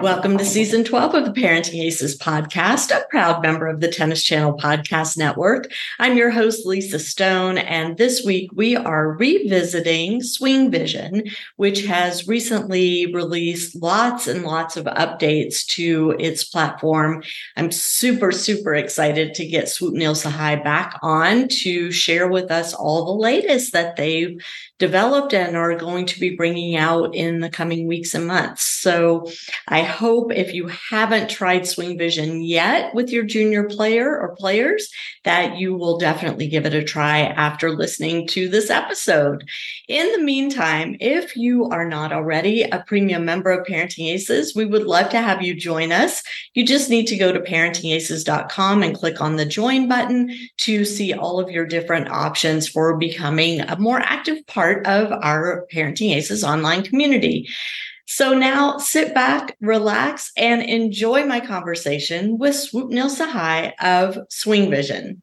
Welcome to season 12 of the Parenting Aces podcast, a proud member of the Tennis Channel Podcast Network. I'm your host, Lisa Stone, and this week we are revisiting Swing Vision, which has recently released lots and lots of updates to its platform. I'm super, super excited to get Swupnil Sahai back on to share with us all the latest that they've developed and are going to be bringing out in the coming weeks and months. So I hope if you haven't tried Swing Vision yet with your junior player or players, that you will definitely give it a try after listening to this episode. In the meantime, if you are not already a premium member of Parenting Aces, we would love to have you join us. You just need to go to parentingaces.com and click on the join button to see all of your different options for becoming a more active part of our Parenting Aces online community. So now sit back, relax, and enjoy my conversation with Swupnil Sahai of Swing Vision.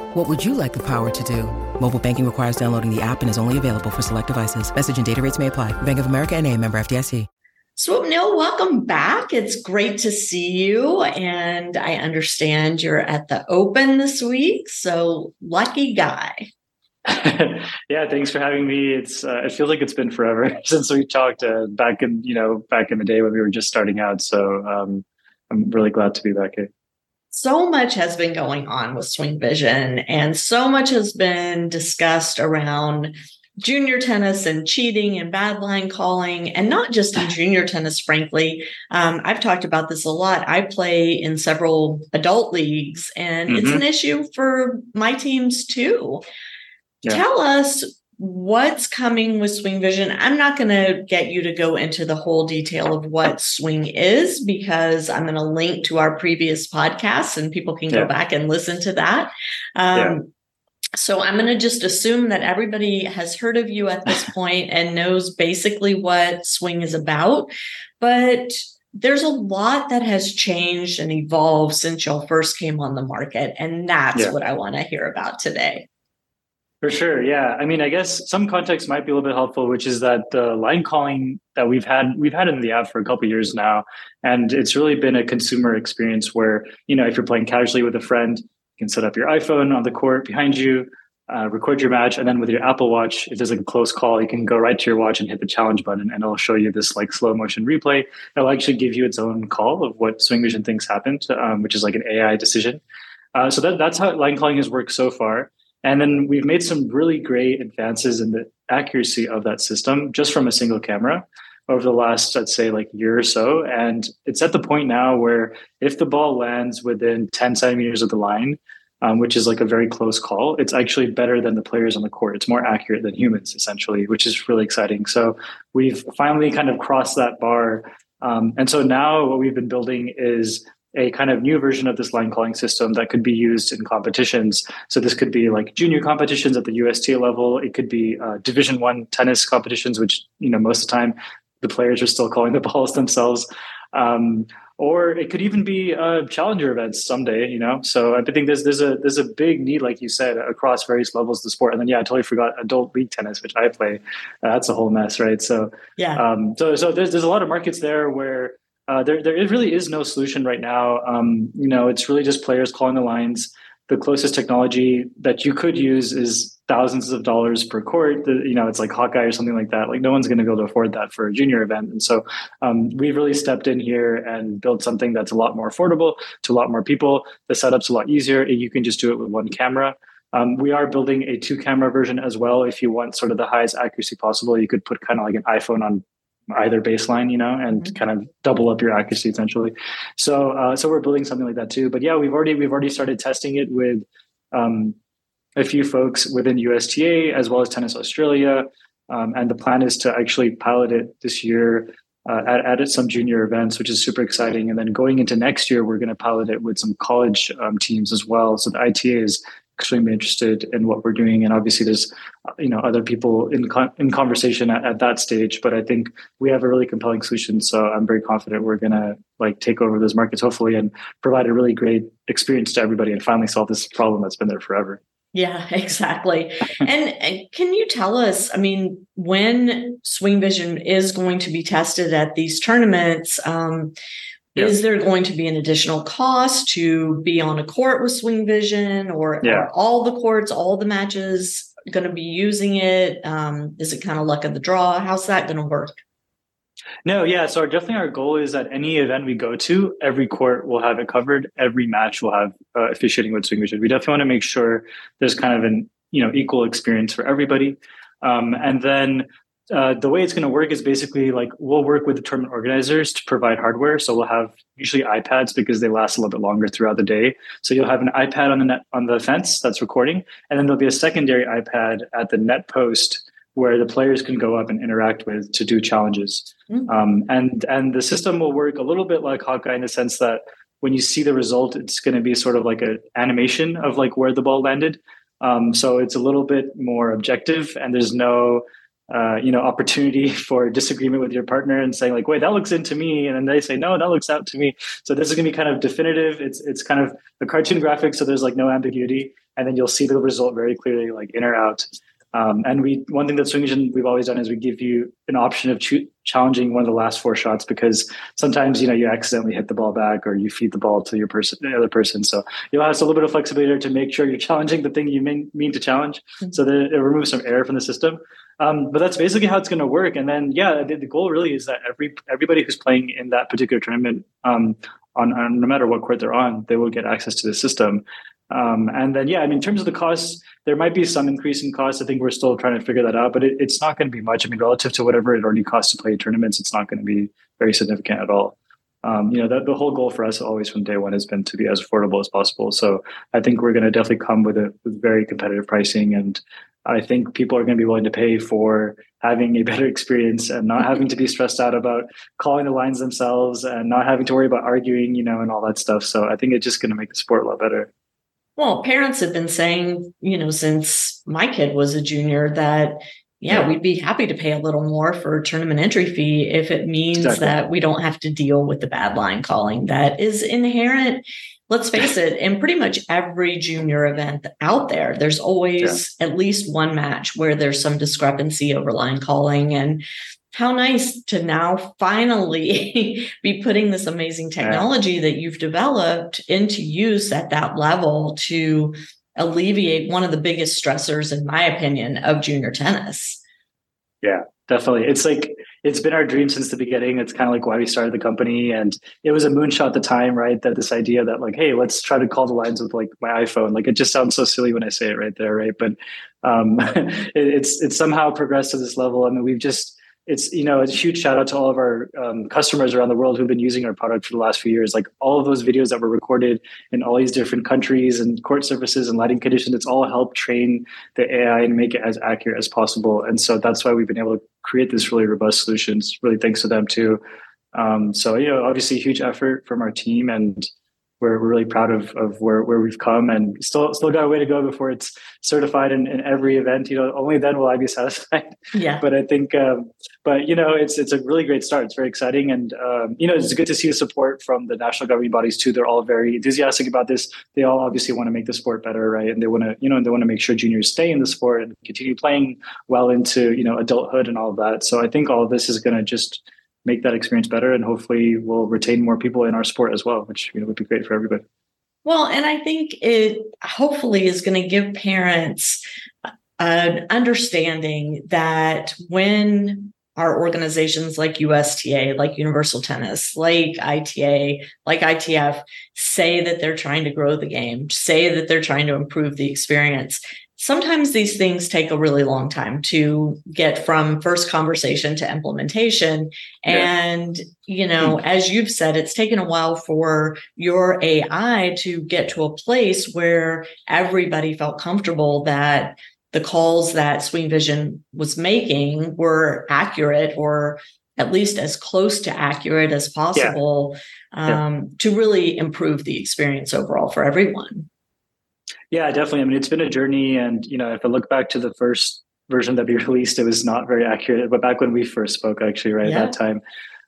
What would you like the power to do? Mobile banking requires downloading the app and is only available for select devices. Message and data rates may apply. Bank of America and a member FDIC. Swupnil, welcome back. It's great to see you. And I understand you're at the Open this week. So lucky guy. yeah, thanks for having me. It's uh, it feels like it's been forever since we talked uh, back in you know back in the day when we were just starting out. So um, I'm really glad to be back here. So much has been going on with Swing Vision, and so much has been discussed around junior tennis and cheating and bad line calling, and not just in junior tennis, frankly. Um, I've talked about this a lot. I play in several adult leagues, and mm-hmm. it's an issue for my teams too. Yeah. Tell us what's coming with Swing Vision. I'm not going to get you to go into the whole detail of what Swing is because I'm going to link to our previous podcasts and people can yeah. go back and listen to that. Um, yeah. So I'm going to just assume that everybody has heard of you at this point and knows basically what Swing is about. But there's a lot that has changed and evolved since y'all first came on the market. And that's yeah. what I want to hear about today. For sure. Yeah. I mean, I guess some context might be a little bit helpful, which is that the line calling that we've had, we've had in the app for a couple years now. And it's really been a consumer experience where, you know, if you're playing casually with a friend, you can set up your iPhone on the court behind you, uh, record your match. And then with your Apple Watch, if there's like a close call, you can go right to your watch and hit the challenge button and it'll show you this like slow motion replay. It'll actually give you its own call of what Swing Vision thinks happened, um, which is like an AI decision. Uh, so that, that's how line calling has worked so far. And then we've made some really great advances in the accuracy of that system just from a single camera over the last, let's say, like year or so. And it's at the point now where if the ball lands within 10 centimeters of the line, um, which is like a very close call, it's actually better than the players on the court. It's more accurate than humans, essentially, which is really exciting. So we've finally kind of crossed that bar. Um, and so now what we've been building is a kind of new version of this line calling system that could be used in competitions. So this could be like junior competitions at the USTA level. It could be uh, Division One tennis competitions, which you know most of the time the players are still calling the balls themselves. Um, or it could even be uh, challenger events someday. You know, so I think there's there's a there's a big need, like you said, across various levels of the sport. And then yeah, I totally forgot adult league tennis, which I play. Uh, that's a whole mess, right? So yeah, um, so so there's there's a lot of markets there where. Uh, there, there really is no solution right now. Um, you know, it's really just players calling the lines. The closest technology that you could use is thousands of dollars per court. The, you know, it's like Hawkeye or something like that. Like no one's going to be able to afford that for a junior event. And so um, we've really stepped in here and built something that's a lot more affordable to a lot more people. The setup's a lot easier. You can just do it with one camera. Um, we are building a two camera version as well. If you want sort of the highest accuracy possible, you could put kind of like an iPhone on either baseline, you know, and mm-hmm. kind of double up your accuracy essentially. So, uh, so we're building something like that too. But yeah, we've already we've already started testing it with um, a few folks within USTA as well as Tennis Australia. Um, and the plan is to actually pilot it this year uh, at, at some junior events, which is super exciting. And then going into next year, we're going to pilot it with some college um, teams as well. So the ITA is extremely interested in what we're doing, and obviously there's you know other people in con- in conversation at, at, that stage. But I think we have a really compelling solution, so I'm very confident we're going to like take over those markets hopefully and provide a really great experience to everybody and finally solve this problem that's been there forever. Yeah, exactly. and, and, can you tell us, I mean, when Swing Vision is going to be tested at these tournaments, um, yeah. is there going to be an additional cost to be on a court with Swing Vision or yeah. are all the courts, all the matches going to be using it? Um, is it kind of luck of the draw? How's that going to work? No, yeah. So definitely our goal is that any event we go to, every court will have it covered. Every match will have uh, officiating with swing vision. We definitely want to make sure there's kind of an you know equal experience for everybody. Um, and then uh, the way it's going to work is basically like we'll work with the tournament organizers to provide hardware. So we'll have usually iPads because they last a little bit longer throughout the day. So you'll have an iPad on the net on the fence that's recording, and then there'll be a secondary iPad at the net post where the players can go up and interact with to do challenges. Mm-hmm. Um, and and the system will work a little bit like Hawkeye in the sense that when you see the result, it's going to be sort of like an animation of like where the ball landed. Um, so it's a little bit more objective, and there's no uh, you know opportunity for disagreement with your partner and saying like wait that looks into me and then they say no that looks out to me so this is going to be kind of definitive it's it's kind of a cartoon graphic so there's like no ambiguity and then you'll see the result very clearly like in or out um, and we one thing that Swing we've always done is we give you an option of cho- challenging one of the last four shots because sometimes you know you accidentally hit the ball back or you feed the ball to your person the other person. So you'll have a little bit of flexibility to make sure you're challenging the thing you mean, mean to challenge. Mm-hmm. So that it removes some error from the system. Um, but that's basically how it's going to work. And then yeah, the, the, goal really is that every everybody who's playing in that particular tournament um, on, on, no matter what court they're on, they will get access to the system. Um, and then, yeah, I mean, in terms of the costs, there might be some increase in costs. I think we're still trying to figure that out, but it, it's not going to be much. I mean, relative to whatever it already costs to play tournaments, it's not going to be very significant at all. Um, you know, the, the whole goal for us always from day one has been to be as affordable as possible. So I think we're going to definitely come with a with very competitive pricing, and I think people are going to be willing to pay for having a better experience and not having to be stressed out about calling the lines themselves and not having to worry about arguing, you know, and all that stuff. So I think it's just going to make the sport a lot better. Well, parents have been saying, you know, since my kid was a junior that, yeah, yeah. we'd be happy to pay a little more for a tournament entry fee if it means exactly. that we don't have to deal with the bad line calling that is inherent. Let's face it, in pretty much every junior event out there, there's always yeah. at least one match where there's some discrepancy over line calling. And how nice to now finally be putting this amazing technology that you've developed into use at that level to alleviate one of the biggest stressors, in my opinion, of junior tennis. Yeah, definitely. It's like it's been our dream since the beginning. It's kind of like why we started the company, and it was a moonshot at the time, right? That this idea that like, hey, let's try to call the lines with like my iPhone. Like it just sounds so silly when I say it right there, right? But um, it, it's it's somehow progressed to this level. I mean, we've just it's you know a huge shout out to all of our um, customers around the world who've been using our product for the last few years. Like all of those videos that were recorded in all these different countries and court surfaces and lighting conditions it's all helped train the ai and make it as accurate as possible. And so that's why we've been able to create this really robust solutions really thanks to them too. Um, so you know obviously huge effort from our team and we're, really proud of, of where, where we've come and still still got a way to go before it's certified in, in every event. You know, only then will I be satisfied. Yeah. but I think, um, but you know, it's it's a really great start. It's very exciting, and um, you know, it's good to see the support from the national governing bodies too. They're all very enthusiastic about this. They all obviously want to make the sport better, right? And they want to, you know, they want to make sure juniors stay in the sport and continue playing well into you know adulthood and all of that. So I think all of this is going to just make that experience better and hopefully we'll retain more people in our sport as well which you know would be great for everybody. Well and i think it hopefully is going to give parents an understanding that when our organizations like USTA, like Universal Tennis, like ITA, like ITF say that they're trying to grow the game, say that they're trying to improve the experience, sometimes these things take a really long time to get from first conversation to implementation yeah. and you know mm-hmm. as you've said it's taken a while for your ai to get to a place where everybody felt comfortable that the calls that swing vision was making were accurate or at least as close to accurate as possible yeah. Um, yeah. to really improve the experience overall for everyone yeah, definitely. I mean, it's been a journey, and you know, if I look back to the first version that we released, it was not very accurate. But back when we first spoke, actually, right yeah. at that time,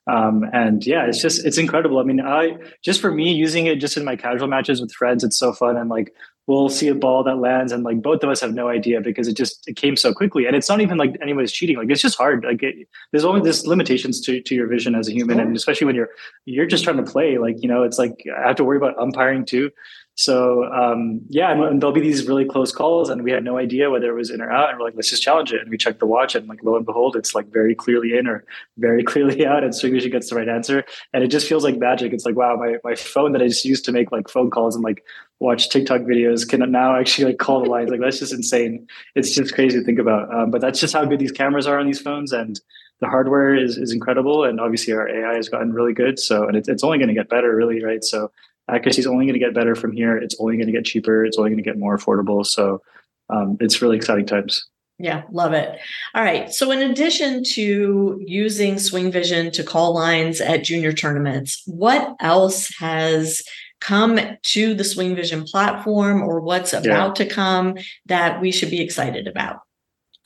um, and yeah, it's just it's incredible. I mean, I just for me using it just in my casual matches with friends, it's so fun, and like we'll see a ball that lands, and like both of us have no idea because it just it came so quickly, and it's not even like anybody's cheating. Like it's just hard. Like it, there's only there's limitations to to your vision as a human, and especially when you're you're just trying to play. Like you know, it's like I have to worry about umpiring too. So um, yeah, and, there'll be these really close calls, and we had no idea whether it was in or out, and we're like, let's just challenge it. And we check the watch, and like lo and behold, it's like very clearly in or very clearly out, and Vision gets the right answer, and it just feels like magic. It's like wow, my my phone that I just used to make like phone calls and like watch TikTok videos can now actually like call the lines. Like that's just insane. It's just crazy to think about. Um, but that's just how good these cameras are on these phones, and the hardware is is incredible, and obviously our AI has gotten really good. So and it's it's only going to get better, really, right? So accuracy is only going to get better from here. It's only going to get cheaper. It's only going to get more affordable. So um, it's really exciting times. Yeah, love it. All right. So, in addition to using Swing Vision to call lines at junior tournaments, what else has come to the Swing Vision platform or what's about yeah. to come that we should be excited about?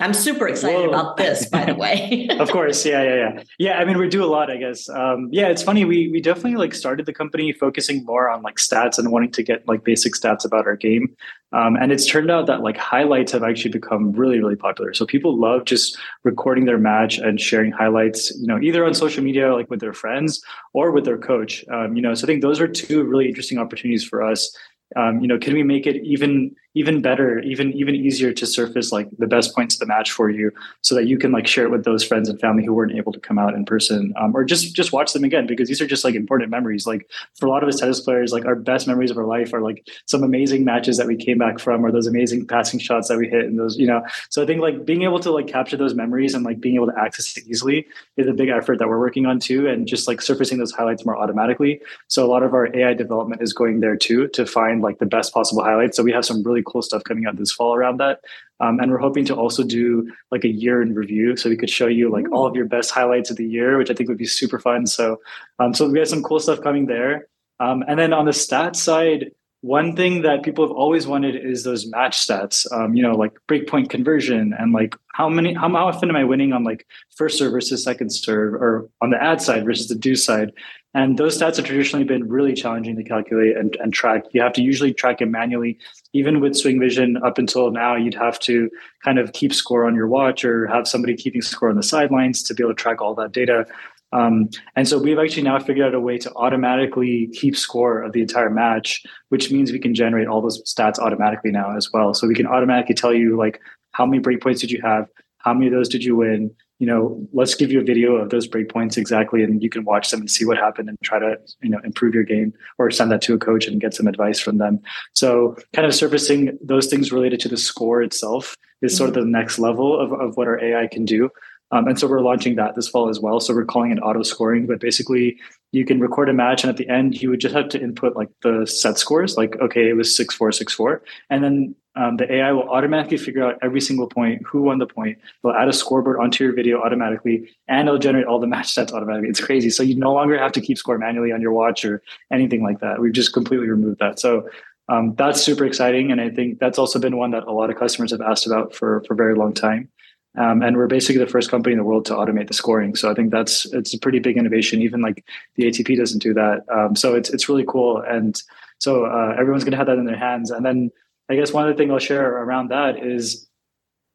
I'm super excited Whoa. about this, by the way. of course. Yeah, yeah, yeah. Yeah, I mean, we do a lot, I guess. Um, yeah, it's funny. We we definitely like started the company focusing more on like stats and wanting to get like basic stats about our game. Um, and it's turned out that like highlights have actually become really, really popular. So people love just recording their match and sharing highlights, you know, either on social media, like with their friends or with their coach. Um, you know, so I think those are two really interesting opportunities for us um, you know can we make it even even better even even easier to surface like the best points of the match for you so that you can like share it with those friends and family who weren't able to come out in person um, or just just watch them again because these are just like important memories. Like for a lot of us tennis players like our best memories of our life are like some amazing matches that we came back from or those amazing passing shots that we hit and those you know? So i think like being able to like capture those memories and like being able to access it easily is a big effort that we're working on too and just like surfacing those highlights more automatically. So a lot of our ai development is going there too to find like the best possible highlights. So we have some really cool stuff coming out this fall around that. Um, and we're hoping to also do like a year in review, so we could show you like all of your best highlights of the year, which I think would be super fun. So, um, so we have some cool stuff coming there. Um, and then on the stats side, one thing that people have always wanted is those match stats. Um, you know, like breakpoint conversion and like how many, how, how often am I winning on like first serve versus second serve, or on the ad side versus the deuce side. And those stats have traditionally been really challenging to calculate and, and track. You have to usually track it manually. Even with Swing Vision, up until now, you'd have to kind of keep score on your watch or have somebody keeping score on the sidelines to be able to track all that data. Um, and so we've actually now figured out a way to automatically keep score of the entire match, which means we can generate all those stats automatically now as well. So we can automatically tell you like how many breakpoints did you have, how many of those did you win, you know, let's give you a video of those breakpoints exactly, and you can watch them and see what happened and try to, you know, improve your game or send that to a coach and get some advice from them. So, kind of surfacing those things related to the score itself is sort of mm-hmm. the next level of, of what our AI can do. Um, and so we're launching that this fall as well. So we're calling it auto scoring, but basically you can record a match and at the end you would just have to input like the set scores, like, okay, it was six, four, six, four. And then um, the AI will automatically figure out every single point, who won the point. They'll add a scoreboard onto your video automatically, and it'll generate all the match stats automatically. It's crazy. So you no longer have to keep score manually on your watch or anything like that. We've just completely removed that. So um, that's super exciting, and I think that's also been one that a lot of customers have asked about for for a very long time. Um, and we're basically the first company in the world to automate the scoring. So I think that's it's a pretty big innovation. Even like the ATP doesn't do that. Um, so it's it's really cool. And so uh, everyone's going to have that in their hands. And then I guess one other thing I'll share around that is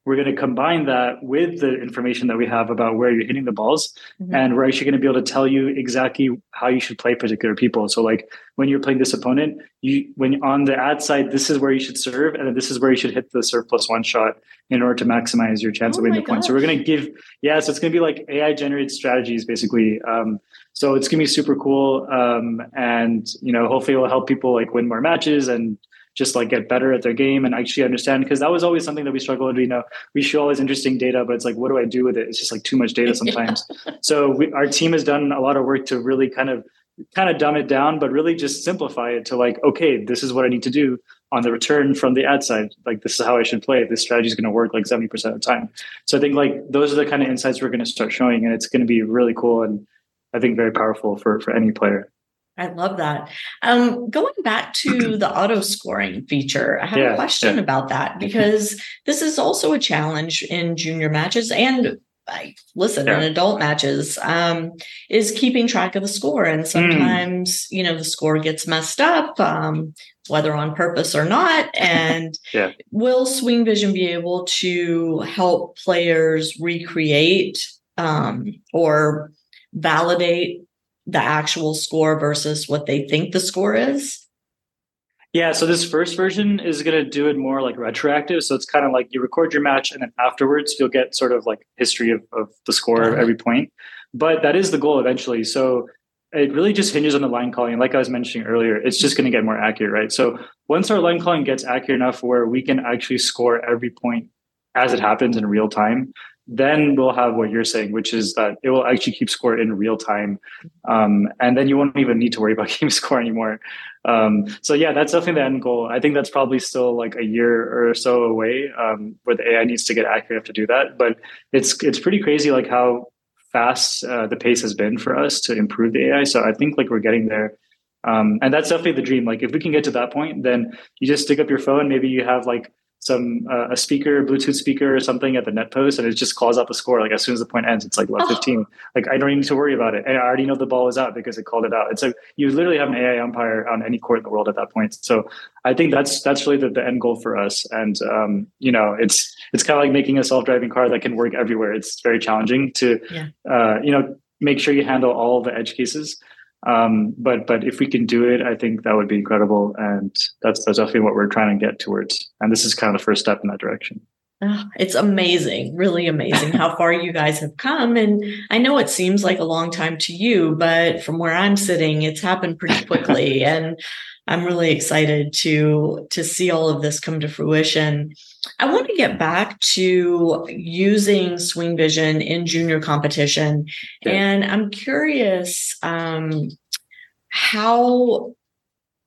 we're going to combine that with the information that we have about where you're hitting the balls mm-hmm. and we're actually going to be able to tell you exactly how you should play particular people. So like when you're playing this opponent you when on the ad side this is where you should serve and then this is where you should hit the serve plus one shot in order to maximize your chance oh of winning the point. So we're going to give yeah so it's going to be like ai generated strategies basically. Um, so it's going to be super cool um, and you know hopefully it will help people like win more matches and just like get better at their game and actually understand because that was always something that we struggled with you know. We show all this interesting data but it's like what do i do with it? It's just like too much data sometimes. Yeah. so we, our team has done a lot of work to really kind of kind of dumb it down but really just simplify it to like okay this is what i need to do on the return from the ad side. Like this is how i should play. This strategy is going to work like 70% of the time. So i think like those are the kind of insights we're going to start showing and it's going to be really cool and i think very powerful for for any player I love that. Um, going back to the auto scoring feature, I have yeah, a question yeah. about that because this is also a challenge in junior matches and I listen yeah. in adult matches um, is keeping track of the score. And hmm. sometimes, mm. you know, the score gets messed up, um, whether on purpose or not. And yeah. will Swing Vision be able to help players recreate um, or validate the actual score versus what they think the score is? Yeah, so this first version is going to do it more like retroactive. So it's kind of like you record your match and then afterwards you'll get sort of like history of, of the score of every point. But that is the goal eventually. So it really just hinges on the line calling. Like I was mentioning earlier, it's just going to get more accurate, right? So once our line calling gets accurate enough where we can actually score every point as it happens in real time, then we'll have what you're saying, which is that it will actually keep score in real time. Um, and then you won't even need to worry about game score anymore. Um, so yeah, that's definitely the end goal. I think that's probably still like a year or so away, um, where the AI needs to get accurate enough to do that. But it's, it's pretty crazy, like how fast uh, the pace has been for us to improve the AI. So I think like we're getting there. Um, and that's definitely the dream. Like if we can get to that point, then you just stick up your phone. Maybe you have like some uh, a speaker, Bluetooth speaker or something at the net post, and it just calls out the score. Like as soon as the point ends, it's like what 15. Like I don't even need to worry about it, and I already know the ball is out because it called it out. It's like you literally have an AI umpire on any court in the world at that point. So I think that's that's really the, the end goal for us. And um, you know, it's it's kind of like making a self driving car that can work everywhere. It's very challenging to yeah. uh, you know make sure you handle all the edge cases. Um, but but if we can do it, I think that would be incredible, and that's that's definitely what we're trying to get towards. And this is kind of the first step in that direction. Oh, it's amazing, really amazing how far you guys have come. And I know it seems like a long time to you, but from where I'm sitting, it's happened pretty quickly. and I'm really excited to to see all of this come to fruition. I want to get back to using Swing Vision in junior competition, and I'm curious um, how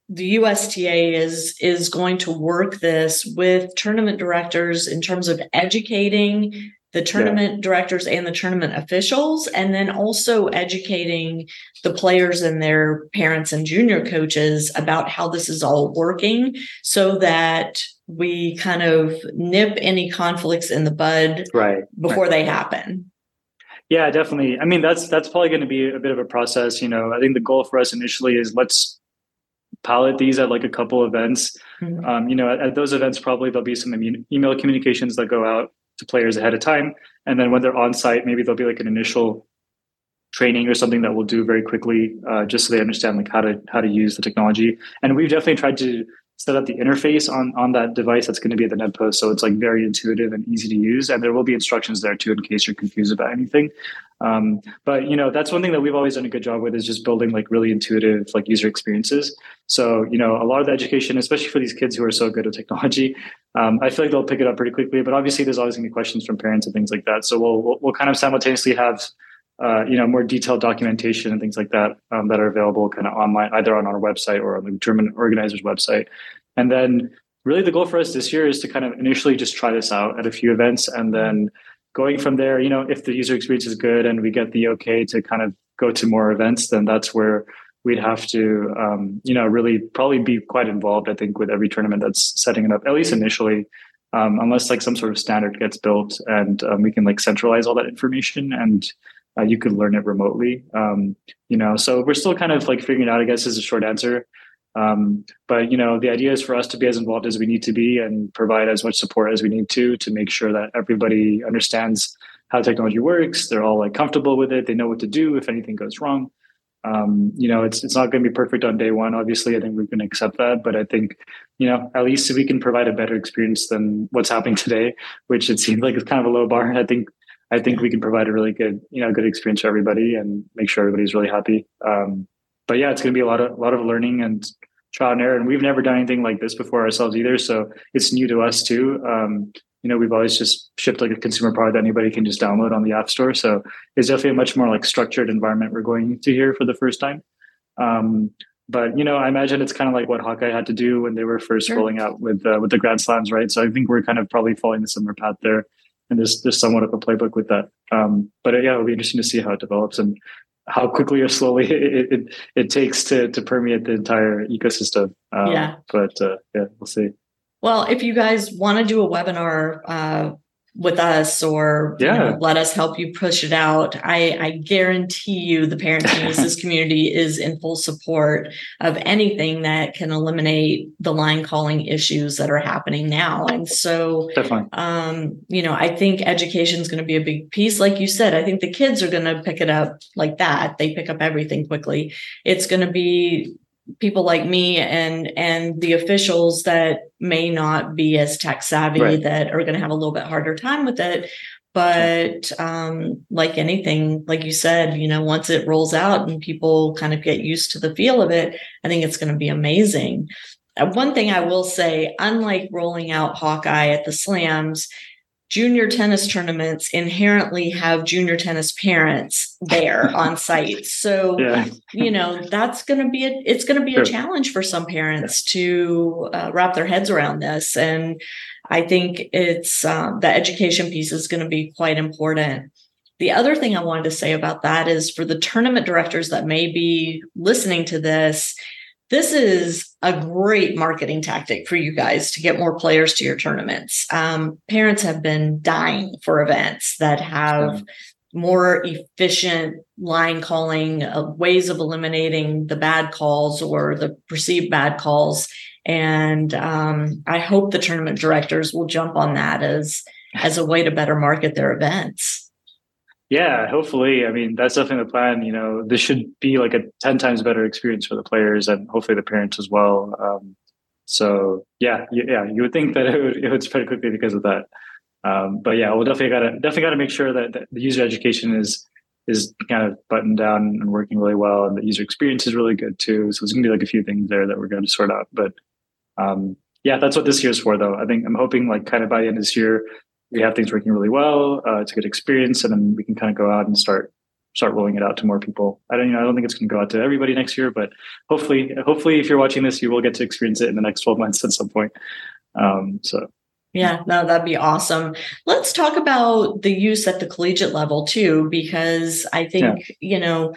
the USTA is is going to work this with tournament directors in terms of educating the tournament yeah. directors and the tournament officials, and then also educating the players and their parents and junior coaches about how this is all working so that we kind of nip any conflicts in the bud right before right. they happen. Yeah, definitely. I mean, that's that's probably going to be a bit of a process. You know, I think the goal for us initially is let's pilot these at like a couple events. Mm-hmm. Um, you know, at, at, those events, probably there'll be some email communications that go out to players ahead of time. And then when they're on site, maybe there'll be like an initial training or something that we'll do very quickly, uh, just so they understand like how to how to use the technology. And we've definitely tried to set up the interface on on that device that's going to be at the net post so it's like very intuitive and easy to use and there will be instructions there too in case you're confused about anything. Um, but you know that's one thing that we've always done a good job with is just building like really intuitive like user experiences. So you know a lot of the education especially for these kids who are so good at technology um, i feel like they'll pick it up pretty quickly but obviously there's always going to be questions from parents and things like that. So we'll we'll, we'll kind of simultaneously have uh, you know more detailed documentation and things like that um, that are available kind of online either on our website or on the german organizer's website. And then really the goal for us this year is to kind of initially just try this out at a few events and then going from there, you know, if the user experience is good and we get the okay to kind of go to more events, then that's where we'd have to, um, you know, really probably be quite involved, I think, with every tournament that's setting it up, at least initially, um, unless like some sort of standard gets built and um, we can like centralize all that information and uh, you could learn it remotely. Um, you know, so we're still kind of like figuring it out, I guess, is a short answer. Um, but you know, the idea is for us to be as involved as we need to be and provide as much support as we need to to make sure that everybody understands how technology works. They're all like comfortable with it. They know what to do if anything goes wrong. Um, you know, it's it's not going to be perfect on day one. Obviously, I think we can accept that. But I think, you know, at least we can provide a better experience than what's happening today, which it seems like is kind of a low bar. I think I think we can provide a really good, you know, good experience for everybody and make sure everybody's really happy. Um, but yeah, it's going to be a lot of a lot of learning and trial and error. And we've never done anything like this before ourselves either, so it's new to us too. Um, you know, we've always just shipped like a consumer product that anybody can just download on the app store. So it's definitely a much more like structured environment we're going to here for the first time. Um, but you know, I imagine it's kind of like what Hawkeye had to do when they were first sure. rolling out with uh, with the Grand Slams, right? So I think we're kind of probably following the similar path there, and there's there's somewhat of a playbook with that. Um, but uh, yeah, it'll be interesting to see how it develops and how quickly or slowly it, it, it takes to to permeate the entire ecosystem. Um, yeah. But uh, yeah, we'll see. Well, if you guys want to do a webinar uh, with us or yeah. you know, let us help you push it out. I, I guarantee you the parenting assist community is in full support of anything that can eliminate the line calling issues that are happening now. And so, um, you know, I think education is going to be a big piece. Like you said, I think the kids are going to pick it up like that. They pick up everything quickly. It's going to be people like me and and the officials that may not be as tech savvy right. that are going to have a little bit harder time with it. But um, like anything like you said you know once it rolls out and people kind of get used to the feel of it i think it's going to be amazing. Uh, one thing i will say unlike rolling out hawkeye at the slams junior tennis tournaments inherently have junior tennis parents there on site so yeah. you know that's going to be a it's going to be sure. a challenge for some parents to uh, wrap their heads around this and i think it's uh, the education piece is going to be quite important the other thing i wanted to say about that is for the tournament directors that may be listening to this this is a great marketing tactic for you guys to get more players to your tournaments. Um, parents have been dying for events that have more efficient line calling, uh, ways of eliminating the bad calls or the perceived bad calls. And um, I hope the tournament directors will jump on that as as a way to better market their events. Yeah, hopefully. I mean, that's definitely the plan. You know, this should be like a 10 times better experience for the players and hopefully the parents as well. Um, so yeah, yeah, you would think that it would, it would spread quickly because of that. Um, but yeah, we'll definitely gotta definitely gotta make sure that, that, the user education is is kind of buttoned down and working really well, and the user experience is really good too. So there's gonna be like a few things there that we're going to sort out. But um, yeah, that's what this year's for, though. I think I'm hoping like kind of by the end of this year, we have things working really well. Uh, it's a good experience, and then we can kind of go out and start start rolling it out to more people. I don't, you know, I don't think it's going to go out to everybody next year, but hopefully, hopefully, if you're watching this, you will get to experience it in the next 12 months at some point. Um, so. Yeah, no, that'd be awesome. Let's talk about the use at the collegiate level too, because I think, yeah. you know,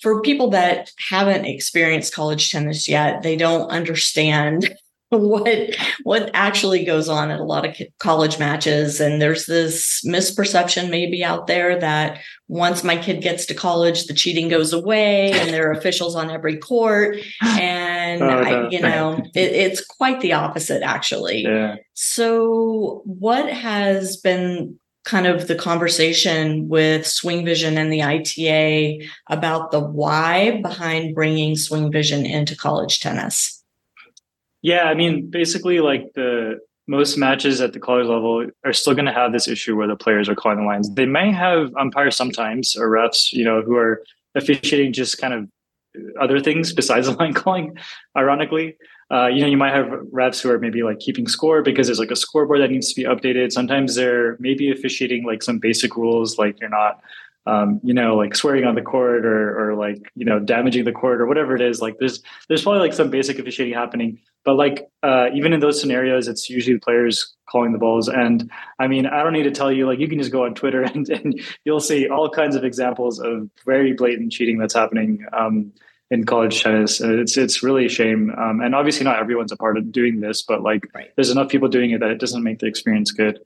for people that haven't experienced college tennis yet, they don't understand what what actually goes on at a lot of college matches. And there's this misperception maybe out there that once my kid gets to college the cheating goes away and there are officials on every court. And oh, I, you know it, it's quite the opposite actually. Yeah. so what has been kind of the conversation with swing vision and the ita about the why behind bringing swing vision into college tennis yeah, I mean, basically, like the most matches at the college level are still going to have this issue where the players are calling the lines. They may have umpires sometimes or refs, you know, who are officiating just kind of other things besides the line calling. Ironically, uh, you know, you might have refs who are maybe like keeping score because there's like a scoreboard that needs to be updated. Sometimes they're maybe officiating like some basic rules, like you're not um, you know, like swearing on the court or, or like, you know, damaging the court or whatever it is. Like there's, there's probably like some basic officiating happening, but like, uh, even in those scenarios, it's usually the players calling the balls. And I mean, I don't need to tell you, like, you can just go on Twitter and, and you'll see all kinds of examples of very blatant cheating that's happening. Um, in college tennis. It's it's really a shame, um, and obviously not everyone's a part of doing this, but like right. there's enough people doing it that it doesn't make the experience good,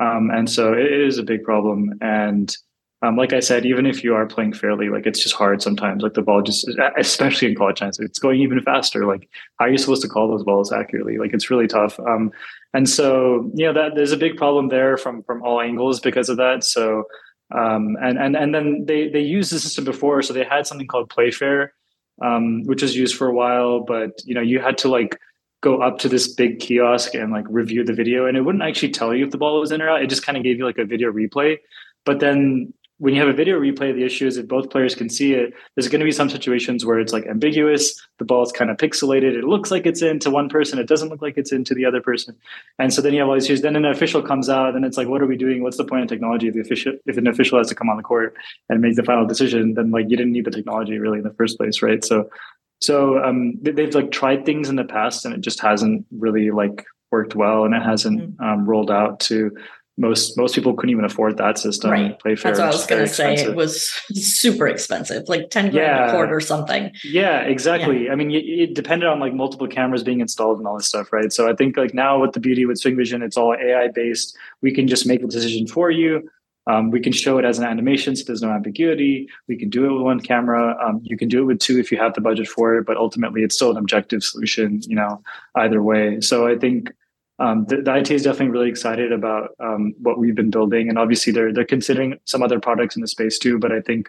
um, and so it is a big problem. And um, like I said, even if you are playing fairly, like it's just hard sometimes. Like the ball just, especially in college tennis, it's going even faster. Like how are you supposed to call those balls accurately? Like it's really tough. Um, and so you know that there's a big problem there from from all angles because of that. So um, and and and then they they used the system before, so they had something called Playfair, um, which was used for a while. But you know you had to like go up to this big kiosk and like review the video, and it wouldn't actually tell you if the ball was in or out. It just kind of gave you like a video replay. But then when you have a video replay, the issue is if both players can see it, there's going to be some situations where it's like ambiguous. The ball is kind of pixelated. It looks like it's into one person. It doesn't look like it's into the other person. And so then you have all these issues. Then an official comes out and it's like, what are we doing? What's the point of technology if the official, if an official has to come on the court and make the final decision, then like you didn't need the technology really in the first place. Right. So, so um, they've like tried things in the past and it just hasn't really like worked well and it hasn't mm-hmm. um, rolled out to most most people couldn't even afford that system. Right. Playfair That's what I was going to say. It was super expensive, like ten grand yeah. a quart or something. Yeah, exactly. Yeah. I mean, it, it, depended on like multiple cameras being installed and all this stuff, right? So I think like now with the beauty with Swing Vision, it's all AI based. We can just make the decision for you. Um, we can show it as an animation, so there's no ambiguity. We can do it with one camera. Um, you can do it with two if you have the budget for it, but ultimately, it's still an objective solution. You know, either way. So I think um, the, the, IT is definitely really excited about um, what we've been building, and obviously they're they're considering some other products in the space too. But I think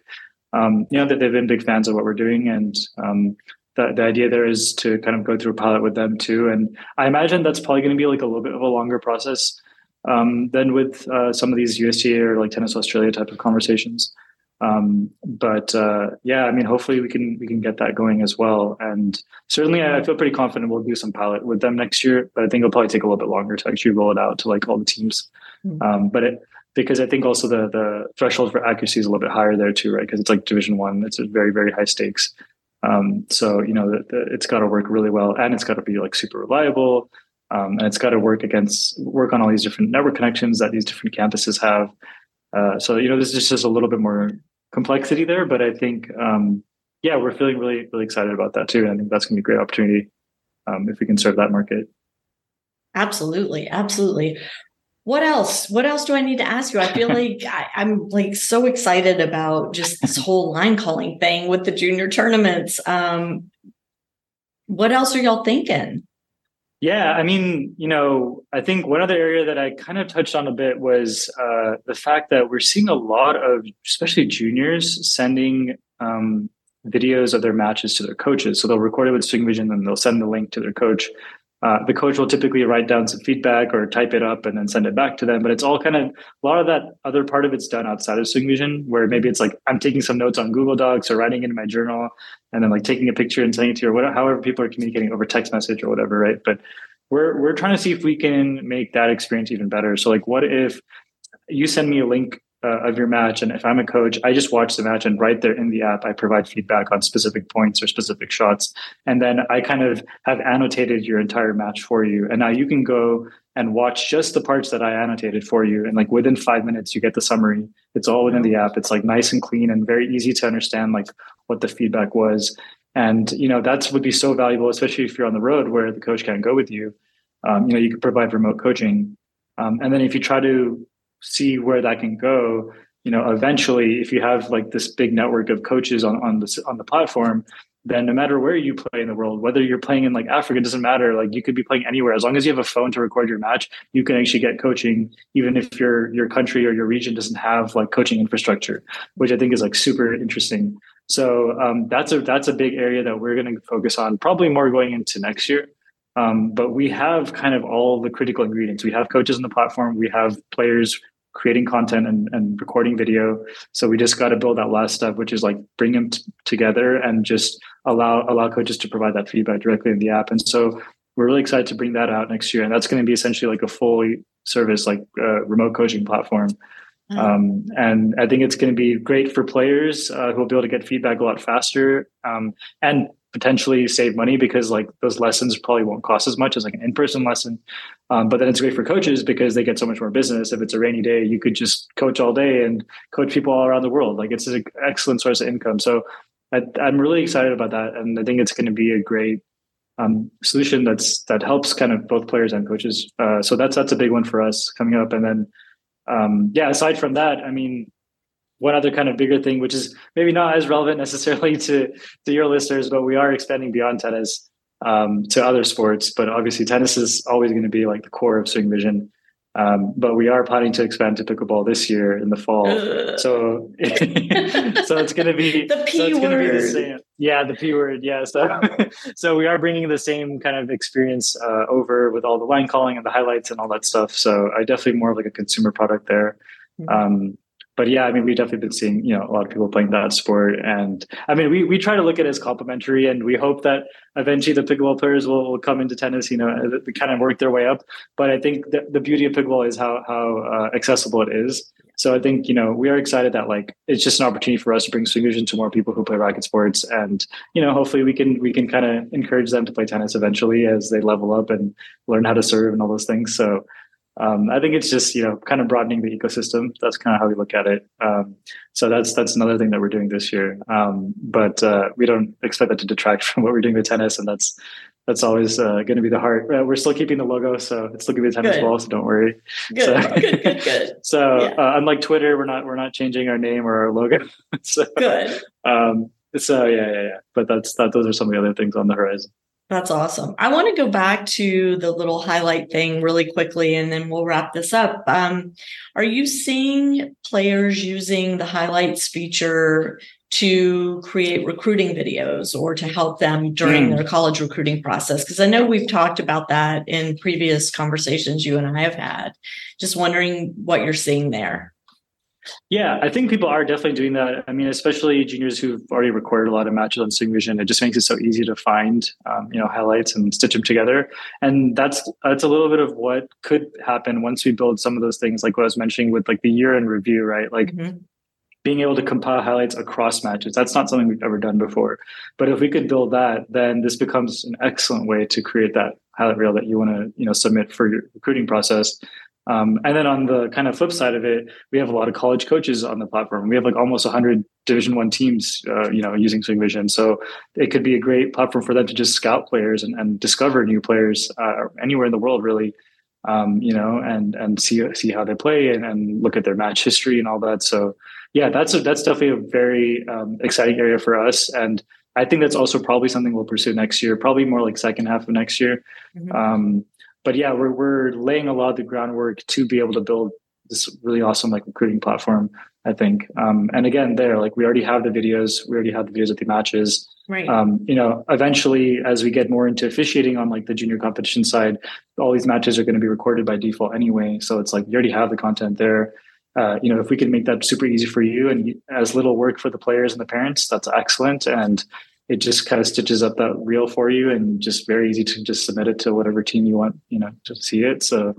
um, you know that they've been big fans of what we're doing, and um, the the idea there is to kind of go through a pilot with them too. And I imagine that's probably going to be like a little bit of a longer process um, than with uh, some of these USTA or like Tennis Australia type of conversations. Um, but uh, yeah, I mean, hopefully we can we can get that going as well. And certainly, I feel pretty confident we'll do some pilot with them next year. But I think it'll probably take a little bit longer to actually roll it out to like all the teams. Mm-hmm. Um, but it because I think also the the threshold for accuracy is a little bit higher there too, right? Because it's like Division One, it's a very very high stakes. Um, so you know, the, the, it's got to work really well, and it's got to be like super reliable, um, and it's got to work against work on all these different network connections that these different campuses have. Uh, so you know, this is just a little bit more complexity there, but I think um, yeah, we're feeling really really excited about that too. And I think that's going to be a great opportunity um, if we can serve that market. Absolutely, absolutely. What else? What else do I need to ask you? I feel like I, am like so excited about just this whole line calling thing with the junior tournaments. Um, what else are y'all thinking? Yeah, I mean, you know, I think one other area that I kind of touched on a bit was uh, the fact that we're seeing a lot of, especially juniors, sending um, videos of their matches to their coaches. So they'll record it with Swing Vision and they'll send the link to their coach. Uh, the coach will typically write down some feedback or type it up and then send it back to them. But it's all kind of a lot of that other part of it's done outside of Swing Vision, where maybe it's like I'm taking some notes on Google Docs or writing it in my journal and then like taking a picture and sending it to you or whatever, however people are communicating over text message or whatever, right? But we're we're trying to see if we can make that experience even better. So like, what if you send me a link uh, of your match. And if I'm a coach, I just watch the match and right there in the app, I provide feedback on specific points or specific shots. And then I kind of have annotated your entire match for you. And now you can go and watch just the parts that I annotated for you. And like within five minutes, you get the summary. It's all within the app. It's like nice and clean and very easy to understand like what the feedback was. And, you know, that's would be so valuable, especially if you're on the road where the coach can't go with you. Um, you know, you could provide remote coaching. Um, and then if you try to see where that can go. You know eventually if you have like this big network of coaches on on the on the platform then no matter where you play in the world whether you're playing in like africa it doesn't matter. Like you could be playing anywhere. As long as you have a phone to record your match you can actually get coaching even if your your country or your region doesn't have like coaching infrastructure which i think is like super interesting. So um, that's a that's a big area that we're going to focus on probably more going into next year. Um, but we have kind of all the critical ingredients. We have coaches on the platform. We have players creating content and, and recording video. So we just got to build that last step, which is like bring them t- together and just allow allow coaches to provide that feedback directly in the app. And so we're really excited to bring that out next year, and that's going to be essentially like a fully service like uh, remote coaching platform. Mm-hmm. Um, and I think it's going to be great for players uh, who will be able to get feedback a lot faster um, and potentially save money because like those lessons probably won't cost as much as like an in-person lesson. Um, but then it's great for coaches because they get so much more business. If it's a rainy day, you could just coach all day and coach people all around the world. Like it's an excellent source of income. So I, am really excited about that, and I think it's going to be a great um, solution that's that helps kind of both players and coaches. Uh, so that's that's a big one for us coming up. And then um, yeah, aside from that, I mean, one other kind of bigger thing, which is maybe not as relevant necessarily to to your listeners, but we are expanding beyond tennis um, to other sports. But obviously, tennis is always going to be like the core of Swing Vision. Um, but we are planning to expand to pickleball this year in the fall. Ugh. So, so it's going to be the P so word. The same, yeah, the P word. Yeah. So, so we are bringing the same kind of experience uh, over with all the line calling and the highlights and all that stuff. So I definitely more of like a consumer product there. Mm-hmm. Um, but yeah, I mean, we've definitely been seeing, you know, a lot of people playing that sport. And I mean, we, we try to look at it as complementary and we hope that eventually the pickleball players will, will come into tennis, you know, kind of work their way up. But I think the, the beauty of pickleball is how, how uh, accessible it is. So I think, you know, we are excited that like, it's just an opportunity for us to bring SwingVision to more people who play racket sports. And, you know, hopefully we can, we can kind of encourage them to play tennis eventually as they level up and learn how to serve and all those things. So um, I think it's just you know kind of broadening the ecosystem. That's kind of how we look at it. Um, so that's that's another thing that we're doing this year. Um, but uh, we don't expect that to detract from what we're doing with tennis, and that's that's always uh, going to be the heart. Uh, we're still keeping the logo, so it's still going to be a tennis good. ball. So don't worry. Good, so, good, good, good. so yeah. uh, unlike Twitter, we're not we're not changing our name or our logo. so, good. Um, so yeah, yeah, yeah. But that's that. Those are some of the other things on the horizon. That's awesome. I want to go back to the little highlight thing really quickly and then we'll wrap this up. Um, are you seeing players using the highlights feature to create recruiting videos or to help them during mm. their college recruiting process? Because I know we've talked about that in previous conversations you and I have had. Just wondering what you're seeing there. Yeah, I think people are definitely doing that. I mean, especially juniors who've already recorded a lot of matches on SwingVision. It just makes it so easy to find, um, you know, highlights and stitch them together. And that's that's a little bit of what could happen once we build some of those things, like what I was mentioning with like the year in review, right? Like mm-hmm. being able to compile highlights across matches. That's not something we've ever done before. But if we could build that, then this becomes an excellent way to create that highlight reel that you want to, you know, submit for your recruiting process um, and then on the kind of flip side of it, we have a lot of college coaches on the platform. We have like almost 100 Division One teams, uh, you know, using SwingVision. So it could be a great platform for them to just scout players and, and discover new players uh, anywhere in the world, really. Um, you know, and and see see how they play and, and look at their match history and all that. So yeah, that's a, that's definitely a very um, exciting area for us. And I think that's also probably something we'll pursue next year, probably more like second half of next year. Mm-hmm. Um, but yeah, we're we're laying a lot of the groundwork to be able to build this really awesome like recruiting platform. I think, um, and again, there like we already have the videos, we already have the videos of the matches. Right. Um, you know, eventually, as we get more into officiating on like the junior competition side, all these matches are going to be recorded by default anyway. So it's like you already have the content there. Uh, you know, if we can make that super easy for you and as little work for the players and the parents, that's excellent. And it just kind of stitches up that reel for you and just very easy to just submit it to whatever team you want, you know, to see it. So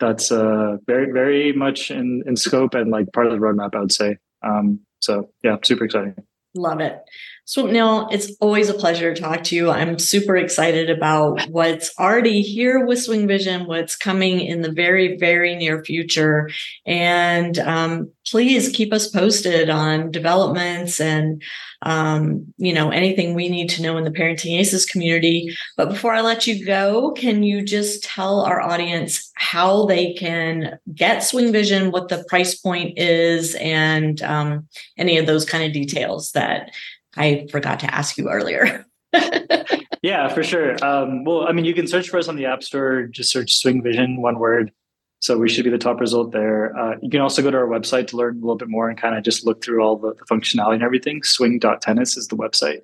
that's uh, very, very much in, in scope and like part of the roadmap, I would say. Um, so yeah, super exciting. Love it. Swupnil, it's always a pleasure to talk to you. I'm super excited about what's already here with SwingVision, what's coming in the very, very near future. And um, please keep us posted on developments and, um, you know, anything we need to know in the Parenting Aces community. But before I let you go, can you just tell our audience how they can get SwingVision, what the price point is, and um, any of those kind of details that I forgot to ask you earlier. yeah, for sure. Um, well, I mean, you can search for us on the App Store. Just search SwingVision, one word. So we should be the top result there. Uh, you can also go to our website to learn a little bit more and kind of just look through all the, the functionality and everything. Swing.tennis is the website.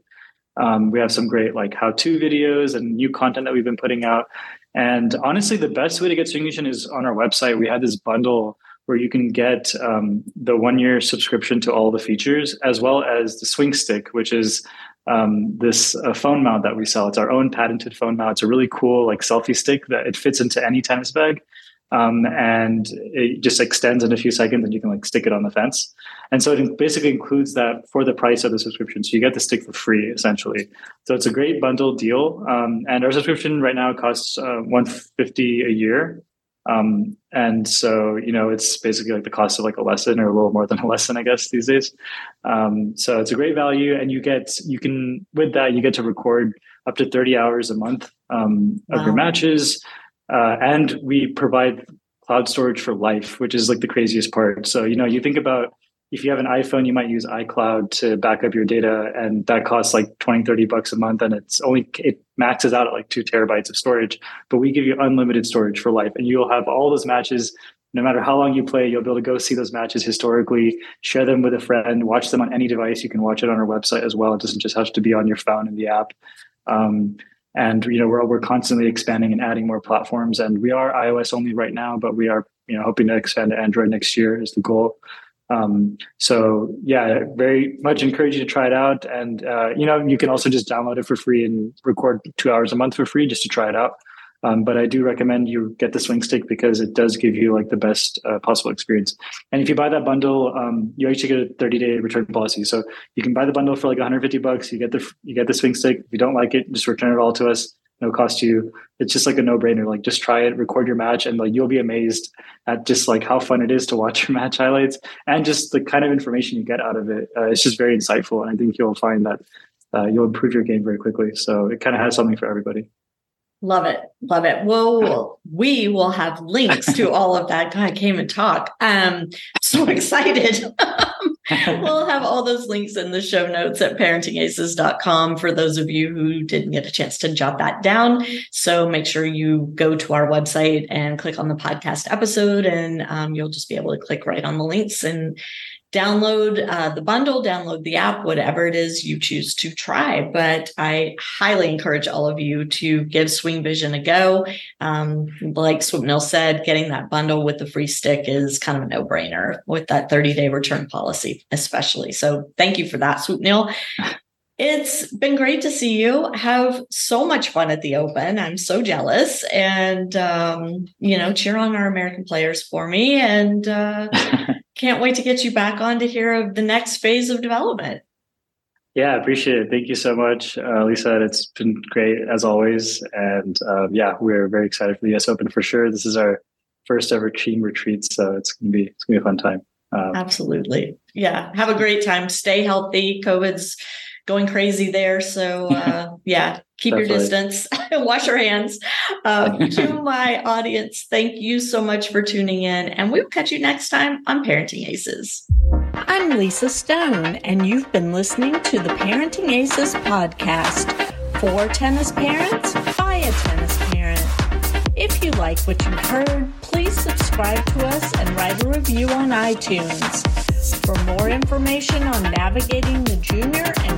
Um, we have some great like how-to videos and new content that we've been putting out. And honestly, the best way to get SwingVision is on our website. We had this bundle where you can get um, the one year subscription to all the features, as well as the Swing Stick, which is um, this uh, phone mount that we sell. It's our own patented phone mount. It's a really cool like selfie stick that it fits into any tennis bag. um, and it just extends in a few seconds and you can like stick it on the fence and so it basically includes that for the price of the subscription so you get the stick for free essentially so it's a great bundle deal um, and our subscription right now costs uh, 150 a year um, and so you know it's basically like the cost of like a lesson or a little more than a lesson i guess these days um, so it's a great value and you get you can with that you get to record up to 30 hours a month um, of wow. your matches uh, and we provide cloud storage for life, which is like the craziest part. So, you know, you think about if you have an iPhone, you might use iCloud to back up your data, and that costs like 20, 30 bucks a month. And it's only, it maxes out at like two terabytes of storage. But we give you unlimited storage for life, and you'll have all those matches. No matter how long you play, you'll be able to go see those matches historically, share them with a friend, watch them on any device. You can watch it on our website as well. It doesn't just have to be on your phone in the app. Um, and you know we're we're constantly expanding and adding more platforms and we are ios only right now but we are you know hoping to expand to android next year is the goal um, so yeah very much encourage you to try it out and uh, you know you can also just download it for free and record two hours a month for free just to try it out um, but I do recommend you get the swing stick because it does give you like the best uh, possible experience. And if you buy that bundle, um, you actually get a 30 day return policy. So you can buy the bundle for like 150 bucks. You get the you get the swing stick. If you don't like it, just return it all to us. No cost to you. It's just like a no brainer. Like just try it, record your match, and like you'll be amazed at just like how fun it is to watch your match highlights and just the kind of information you get out of it. Uh, it's just very insightful, and I think you'll find that uh, you'll improve your game very quickly. So it kind of has something for everybody. Love it. Love it. Well, we will have links to all of that. God, I came and talk. Um, so excited. we'll have all those links in the show notes at parentingaces.com for those of you who didn't get a chance to jot that down. So make sure you go to our website and click on the podcast episode, and um, you'll just be able to click right on the links and download uh, the bundle, download the app, whatever it is you choose to try. But I highly encourage all of you to give SwingVision a go. Um, like Swupnil said, getting that bundle with the free stick is kind of a no brainer with that 30 day return policy, especially. So thank you for that, Swupnil. It's been great to see you have so much fun at the Open. I'm so jealous, and um, you know, cheer on our American players for me. And uh, can't wait to get you back on to hear of the next phase of development. Yeah, appreciate it. Thank you so much, uh, Lisa. It's been great as always, and uh, yeah, we're very excited for the US Open for sure. This is our first ever team retreat, so it's gonna be it's gonna be a fun time. Um, Absolutely, yeah. Have a great time. Stay healthy. COVID's going crazy there, so uh, yeah, keep your distance, wash your hands. Uh, to my audience, thank you so much for tuning in, and we will catch you next time on Parenting Aces. I'm Lisa Stone, and you've been listening to the Parenting Aces podcast for tennis parents by a tennis parent. If you like what you heard, please subscribe to us and write a review on iTunes. For more information on navigating the junior and